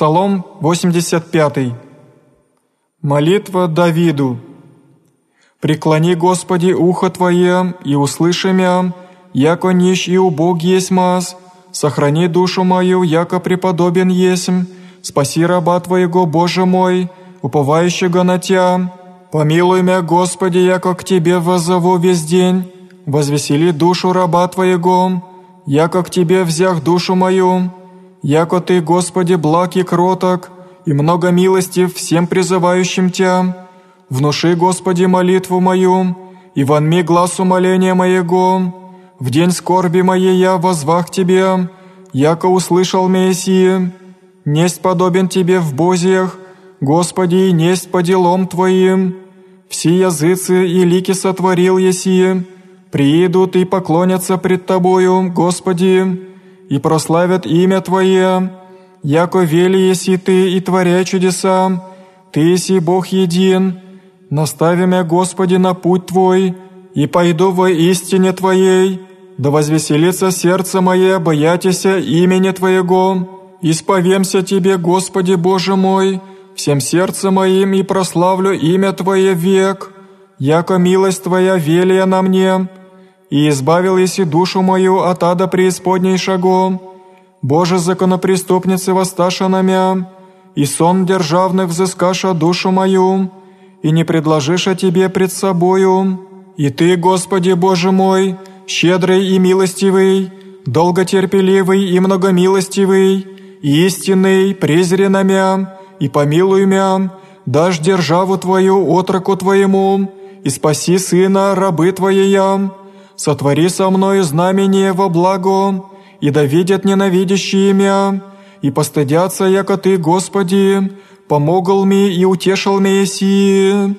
Псалом 85. Молитва Давиду. «Преклони, Господи, ухо Твое, и услыши мя, яко нищ и убог есть маз, сохрани душу мою, яко преподобен есмь, спаси раба Твоего, Боже мой, уповающего на Тя. Помилуй мя, Господи, яко к Тебе воззову весь день, возвесели душу раба Твоего, яко к Тебе взях душу мою, яко Ты, Господи, благ и кроток, и много милости всем призывающим Тя. Внуши, Господи, молитву мою, и вонми глаз умоления моего. В день скорби моей я возвах Тебе, яко услышал Мессии. Несть подобен Тебе в бозиях, Господи, и несть по делам Твоим. Все языцы и лики сотворил Еси, приидут и поклонятся пред Тобою, Господи, и прославят имя Твое, яко вели еси Ты и творя чудеса, Ты еси Бог един, настави мя, Господи, на путь Твой, и пойду во истине Твоей, да возвеселится сердце мое, боятися имени Твоего, исповемся Тебе, Господи Боже мой, всем сердцем моим и прославлю имя Твое век, яко милость Твоя велия на мне, и избавил еси душу мою от ада преисподней шагом, Боже законопреступницы воссташа на мя, и сон державных взыскаша душу мою, и не предложиша Тебе пред собою. И Ты, Господи Боже мой, щедрый и милостивый, долготерпеливый и многомилостивый, истинный, презрена мя, и помилуй мя, дашь державу Твою отроку Твоему, и спаси сына рабы Твоея, сотвори со мною знамение во благо, и да видят ненавидящие мя, и постыдятся, яко Ты, Господи, помогал ми и утешил ми еси.